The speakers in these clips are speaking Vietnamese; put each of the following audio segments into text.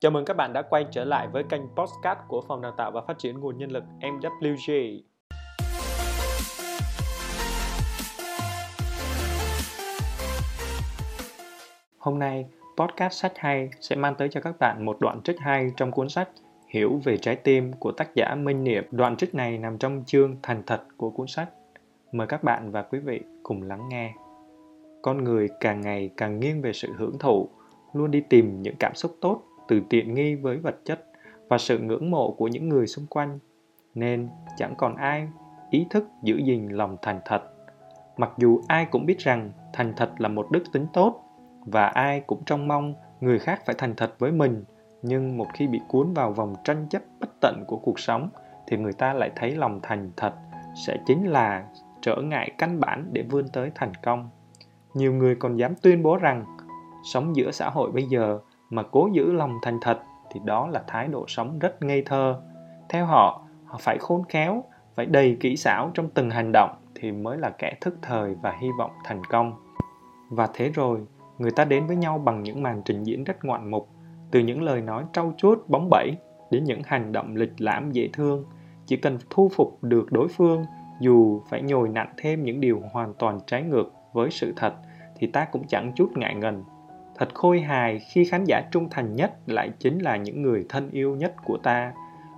Chào mừng các bạn đã quay trở lại với kênh Postcard của Phòng Đào tạo và Phát triển Nguồn Nhân lực MWG. Hôm nay, Podcast Sách Hay sẽ mang tới cho các bạn một đoạn trích hay trong cuốn sách Hiểu về trái tim của tác giả Minh Niệm. Đoạn trích này nằm trong chương Thành thật của cuốn sách. Mời các bạn và quý vị cùng lắng nghe. Con người càng ngày càng nghiêng về sự hưởng thụ, luôn đi tìm những cảm xúc tốt từ tiện nghi với vật chất và sự ngưỡng mộ của những người xung quanh. Nên chẳng còn ai ý thức giữ gìn lòng thành thật. Mặc dù ai cũng biết rằng thành thật là một đức tính tốt và ai cũng trông mong người khác phải thành thật với mình, nhưng một khi bị cuốn vào vòng tranh chấp bất tận của cuộc sống thì người ta lại thấy lòng thành thật sẽ chính là trở ngại căn bản để vươn tới thành công. Nhiều người còn dám tuyên bố rằng sống giữa xã hội bây giờ mà cố giữ lòng thành thật thì đó là thái độ sống rất ngây thơ. Theo họ họ phải khôn khéo, phải đầy kỹ xảo trong từng hành động thì mới là kẻ thức thời và hy vọng thành công. Và thế rồi, người ta đến với nhau bằng những màn trình diễn rất ngoạn mục, từ những lời nói trau chuốt, bóng bẩy, đến những hành động lịch lãm, dễ thương. Chỉ cần thu phục được đối phương, dù phải nhồi nặng thêm những điều hoàn toàn trái ngược với sự thật, thì ta cũng chẳng chút ngại ngần. Thật khôi hài khi khán giả trung thành nhất lại chính là những người thân yêu nhất của ta.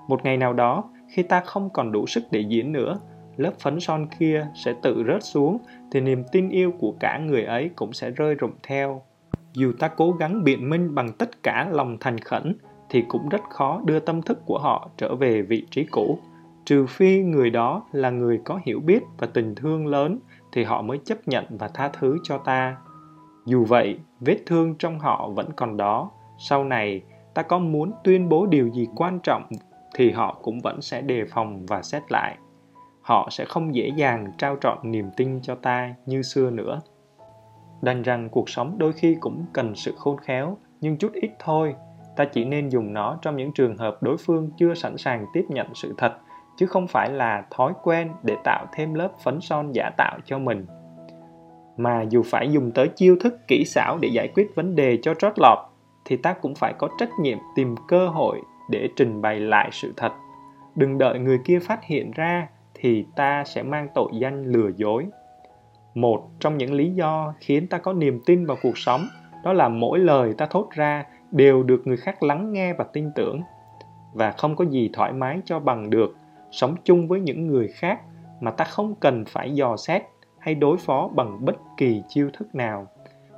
Một ngày nào đó, khi ta không còn đủ sức để diễn nữa, lớp phấn son kia sẽ tự rớt xuống thì niềm tin yêu của cả người ấy cũng sẽ rơi rụng theo. Dù ta cố gắng biện minh bằng tất cả lòng thành khẩn thì cũng rất khó đưa tâm thức của họ trở về vị trí cũ. Trừ phi người đó là người có hiểu biết và tình thương lớn thì họ mới chấp nhận và tha thứ cho ta. Dù vậy, vết thương trong họ vẫn còn đó. Sau này, ta có muốn tuyên bố điều gì quan trọng thì họ cũng vẫn sẽ đề phòng và xét lại. Họ sẽ không dễ dàng trao trọn niềm tin cho ta như xưa nữa. Đành rằng cuộc sống đôi khi cũng cần sự khôn khéo, nhưng chút ít thôi. Ta chỉ nên dùng nó trong những trường hợp đối phương chưa sẵn sàng tiếp nhận sự thật, chứ không phải là thói quen để tạo thêm lớp phấn son giả tạo cho mình mà dù phải dùng tới chiêu thức kỹ xảo để giải quyết vấn đề cho trót lọt thì ta cũng phải có trách nhiệm tìm cơ hội để trình bày lại sự thật. Đừng đợi người kia phát hiện ra thì ta sẽ mang tội danh lừa dối. Một trong những lý do khiến ta có niềm tin vào cuộc sống đó là mỗi lời ta thốt ra đều được người khác lắng nghe và tin tưởng. Và không có gì thoải mái cho bằng được sống chung với những người khác mà ta không cần phải dò xét hay đối phó bằng bất kỳ chiêu thức nào.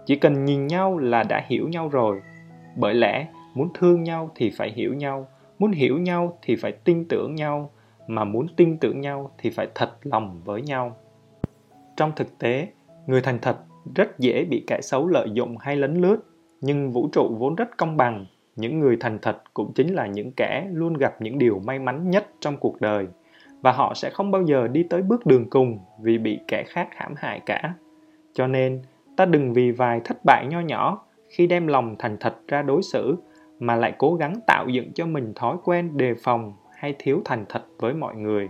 Chỉ cần nhìn nhau là đã hiểu nhau rồi. Bởi lẽ, muốn thương nhau thì phải hiểu nhau, muốn hiểu nhau thì phải tin tưởng nhau, mà muốn tin tưởng nhau thì phải thật lòng với nhau. Trong thực tế, người thành thật rất dễ bị kẻ xấu lợi dụng hay lấn lướt, nhưng vũ trụ vốn rất công bằng. Những người thành thật cũng chính là những kẻ luôn gặp những điều may mắn nhất trong cuộc đời và họ sẽ không bao giờ đi tới bước đường cùng vì bị kẻ khác hãm hại cả. Cho nên, ta đừng vì vài thất bại nho nhỏ khi đem lòng thành thật ra đối xử mà lại cố gắng tạo dựng cho mình thói quen đề phòng hay thiếu thành thật với mọi người.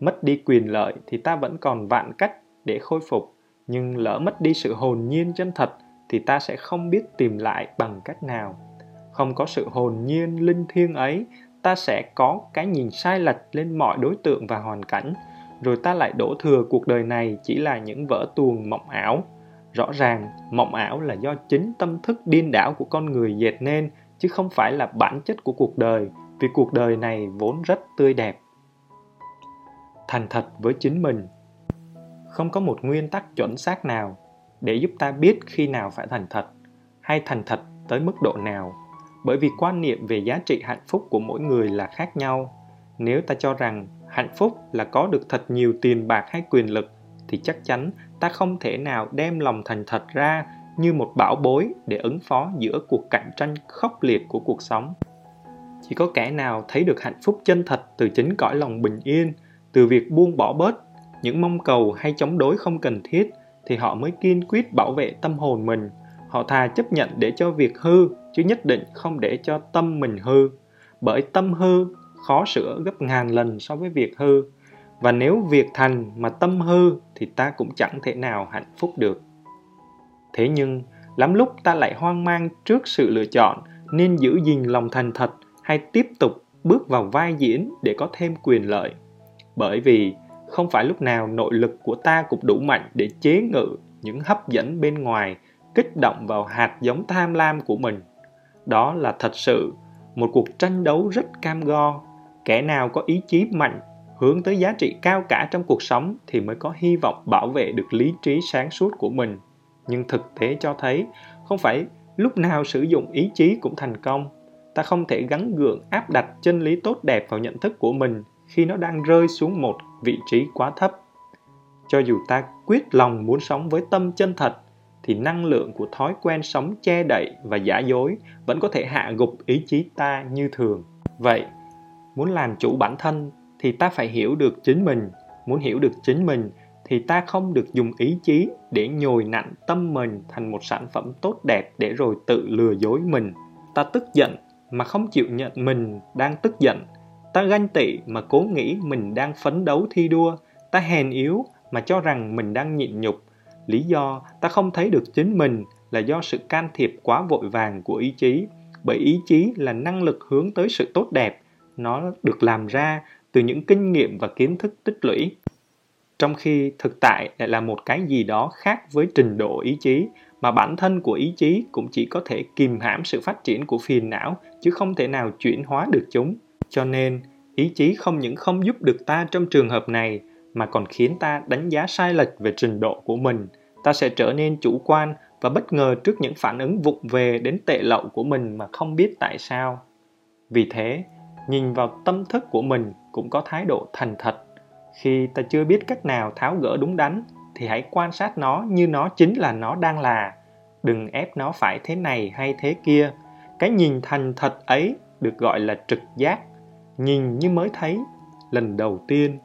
Mất đi quyền lợi thì ta vẫn còn vạn cách để khôi phục, nhưng lỡ mất đi sự hồn nhiên chân thật thì ta sẽ không biết tìm lại bằng cách nào. Không có sự hồn nhiên linh thiêng ấy ta sẽ có cái nhìn sai lệch lên mọi đối tượng và hoàn cảnh, rồi ta lại đổ thừa cuộc đời này chỉ là những vở tuồng mộng ảo. Rõ ràng, mộng ảo là do chính tâm thức điên đảo của con người dệt nên, chứ không phải là bản chất của cuộc đời, vì cuộc đời này vốn rất tươi đẹp. Thành thật với chính mình, không có một nguyên tắc chuẩn xác nào để giúp ta biết khi nào phải thành thật, hay thành thật tới mức độ nào bởi vì quan niệm về giá trị hạnh phúc của mỗi người là khác nhau. Nếu ta cho rằng hạnh phúc là có được thật nhiều tiền bạc hay quyền lực, thì chắc chắn ta không thể nào đem lòng thành thật ra như một bảo bối để ứng phó giữa cuộc cạnh tranh khốc liệt của cuộc sống. Chỉ có kẻ nào thấy được hạnh phúc chân thật từ chính cõi lòng bình yên, từ việc buông bỏ bớt những mong cầu hay chống đối không cần thiết, thì họ mới kiên quyết bảo vệ tâm hồn mình họ thà chấp nhận để cho việc hư chứ nhất định không để cho tâm mình hư. Bởi tâm hư khó sửa gấp ngàn lần so với việc hư. Và nếu việc thành mà tâm hư thì ta cũng chẳng thể nào hạnh phúc được. Thế nhưng lắm lúc ta lại hoang mang trước sự lựa chọn nên giữ gìn lòng thành thật hay tiếp tục bước vào vai diễn để có thêm quyền lợi. Bởi vì không phải lúc nào nội lực của ta cũng đủ mạnh để chế ngự những hấp dẫn bên ngoài, kích động vào hạt giống tham lam của mình. Đó là thật sự một cuộc tranh đấu rất cam go. Kẻ nào có ý chí mạnh, hướng tới giá trị cao cả trong cuộc sống thì mới có hy vọng bảo vệ được lý trí sáng suốt của mình. Nhưng thực tế cho thấy không phải lúc nào sử dụng ý chí cũng thành công. Ta không thể gắn gượng áp đặt chân lý tốt đẹp vào nhận thức của mình khi nó đang rơi xuống một vị trí quá thấp. Cho dù ta quyết lòng muốn sống với tâm chân thật, thì năng lượng của thói quen sống che đậy và giả dối vẫn có thể hạ gục ý chí ta như thường. Vậy, muốn làm chủ bản thân thì ta phải hiểu được chính mình. Muốn hiểu được chính mình thì ta không được dùng ý chí để nhồi nặn tâm mình thành một sản phẩm tốt đẹp để rồi tự lừa dối mình. Ta tức giận mà không chịu nhận mình đang tức giận ta ganh tị mà cố nghĩ mình đang phấn đấu thi đua ta hèn yếu mà cho rằng mình đang nhịn nhục lý do ta không thấy được chính mình là do sự can thiệp quá vội vàng của ý chí bởi ý chí là năng lực hướng tới sự tốt đẹp. Nó được làm ra từ những kinh nghiệm và kiến thức tích lũy. Trong khi thực tại lại là một cái gì đó khác với trình độ ý chí mà bản thân của ý chí cũng chỉ có thể kìm hãm sự phát triển của phiền não chứ không thể nào chuyển hóa được chúng. Cho nên, ý chí không những không giúp được ta trong trường hợp này mà còn khiến ta đánh giá sai lệch về trình độ của mình. Ta sẽ trở nên chủ quan và bất ngờ trước những phản ứng vụng về đến tệ lậu của mình mà không biết tại sao. Vì thế, nhìn vào tâm thức của mình cũng có thái độ thành thật. Khi ta chưa biết cách nào tháo gỡ đúng đắn thì hãy quan sát nó như nó chính là nó đang là. Đừng ép nó phải thế này hay thế kia. Cái nhìn thành thật ấy được gọi là trực giác nhìn như mới thấy lần đầu tiên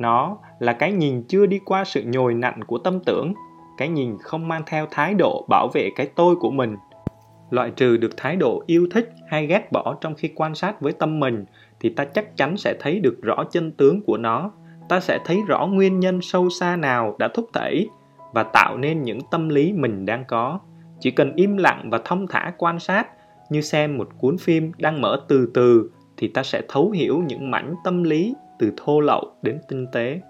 nó là cái nhìn chưa đi qua sự nhồi nặn của tâm tưởng, cái nhìn không mang theo thái độ bảo vệ cái tôi của mình. Loại trừ được thái độ yêu thích hay ghét bỏ trong khi quan sát với tâm mình, thì ta chắc chắn sẽ thấy được rõ chân tướng của nó. Ta sẽ thấy rõ nguyên nhân sâu xa nào đã thúc đẩy và tạo nên những tâm lý mình đang có. Chỉ cần im lặng và thông thả quan sát, như xem một cuốn phim đang mở từ từ, thì ta sẽ thấu hiểu những mảnh tâm lý từ thô lậu đến tinh tế.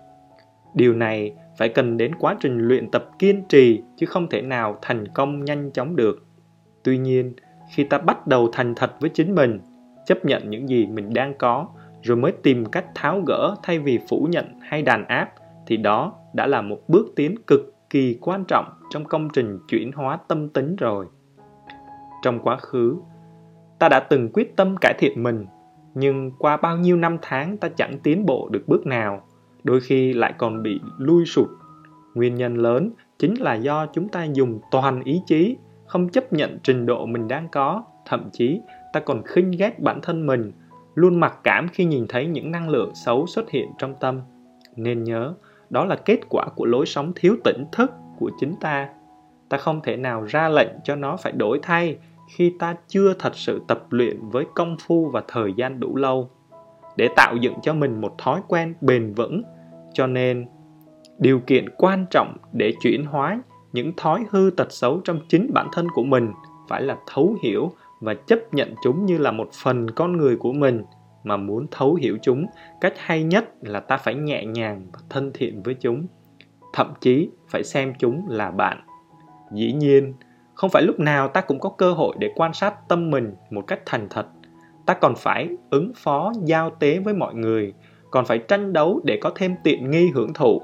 Điều này phải cần đến quá trình luyện tập kiên trì chứ không thể nào thành công nhanh chóng được. Tuy nhiên, khi ta bắt đầu thành thật với chính mình, chấp nhận những gì mình đang có, rồi mới tìm cách tháo gỡ thay vì phủ nhận hay đàn áp, thì đó đã là một bước tiến cực kỳ quan trọng trong công trình chuyển hóa tâm tính rồi. Trong quá khứ, ta đã từng quyết tâm cải thiện mình nhưng qua bao nhiêu năm tháng ta chẳng tiến bộ được bước nào, đôi khi lại còn bị lui sụt. Nguyên nhân lớn chính là do chúng ta dùng toàn ý chí, không chấp nhận trình độ mình đang có, thậm chí ta còn khinh ghét bản thân mình, luôn mặc cảm khi nhìn thấy những năng lượng xấu xuất hiện trong tâm. Nên nhớ, đó là kết quả của lối sống thiếu tỉnh thức của chính ta. Ta không thể nào ra lệnh cho nó phải đổi thay khi ta chưa thật sự tập luyện với công phu và thời gian đủ lâu, để tạo dựng cho mình một thói quen bền vững. Cho nên, điều kiện quan trọng để chuyển hóa những thói hư tật xấu trong chính bản thân của mình phải là thấu hiểu và chấp nhận chúng như là một phần con người của mình. Mà muốn thấu hiểu chúng, cách hay nhất là ta phải nhẹ nhàng và thân thiện với chúng, thậm chí phải xem chúng là bạn. Dĩ nhiên không phải lúc nào ta cũng có cơ hội để quan sát tâm mình một cách thành thật. Ta còn phải ứng phó, giao tế với mọi người, còn phải tranh đấu để có thêm tiện nghi hưởng thụ.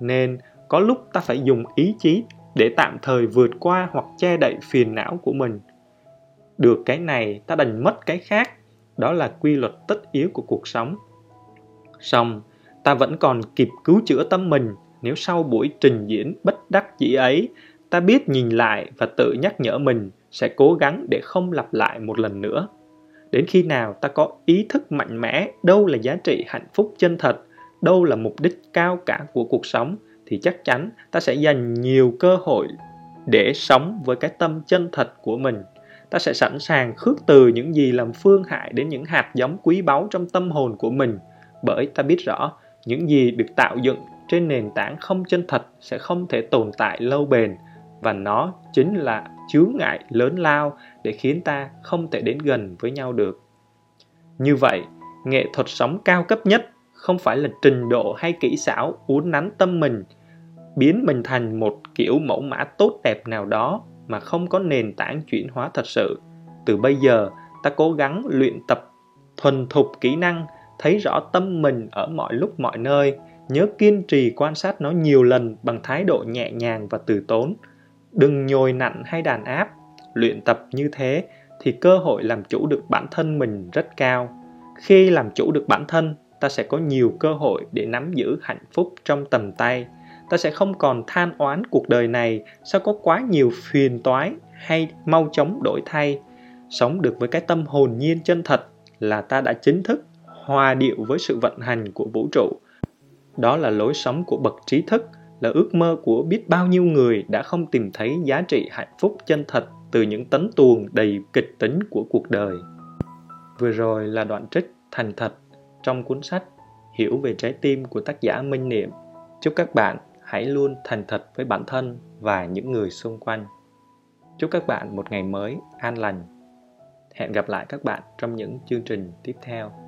Nên, có lúc ta phải dùng ý chí để tạm thời vượt qua hoặc che đậy phiền não của mình. Được cái này, ta đành mất cái khác, đó là quy luật tất yếu của cuộc sống. Song ta vẫn còn kịp cứu chữa tâm mình nếu sau buổi trình diễn bất đắc dĩ ấy ta biết nhìn lại và tự nhắc nhở mình sẽ cố gắng để không lặp lại một lần nữa. Đến khi nào ta có ý thức mạnh mẽ đâu là giá trị hạnh phúc chân thật, đâu là mục đích cao cả của cuộc sống, thì chắc chắn ta sẽ dành nhiều cơ hội để sống với cái tâm chân thật của mình. Ta sẽ sẵn sàng khước từ những gì làm phương hại đến những hạt giống quý báu trong tâm hồn của mình, bởi ta biết rõ những gì được tạo dựng trên nền tảng không chân thật sẽ không thể tồn tại lâu bền và nó chính là chướng ngại lớn lao để khiến ta không thể đến gần với nhau được. Như vậy, nghệ thuật sống cao cấp nhất không phải là trình độ hay kỹ xảo uốn nắn tâm mình, biến mình thành một kiểu mẫu mã tốt đẹp nào đó mà không có nền tảng chuyển hóa thật sự. Từ bây giờ, ta cố gắng luyện tập thuần thục kỹ năng, thấy rõ tâm mình ở mọi lúc mọi nơi, nhớ kiên trì quan sát nó nhiều lần bằng thái độ nhẹ nhàng và từ tốn đừng nhồi nặn hay đàn áp. Luyện tập như thế thì cơ hội làm chủ được bản thân mình rất cao. Khi làm chủ được bản thân, ta sẽ có nhiều cơ hội để nắm giữ hạnh phúc trong tầm tay. Ta sẽ không còn than oán cuộc đời này sao có quá nhiều phiền toái hay mau chóng đổi thay. Sống được với cái tâm hồn nhiên chân thật là ta đã chính thức hòa điệu với sự vận hành của vũ trụ. Đó là lối sống của bậc trí thức là ước mơ của biết bao nhiêu người đã không tìm thấy giá trị hạnh phúc chân thật từ những tấn tuồng đầy kịch tính của cuộc đời. Vừa rồi là đoạn trích thành thật trong cuốn sách hiểu về trái tim của tác giả minh niệm. Chúc các bạn hãy luôn thành thật với bản thân và những người xung quanh. Chúc các bạn một ngày mới an lành. Hẹn gặp lại các bạn trong những chương trình tiếp theo.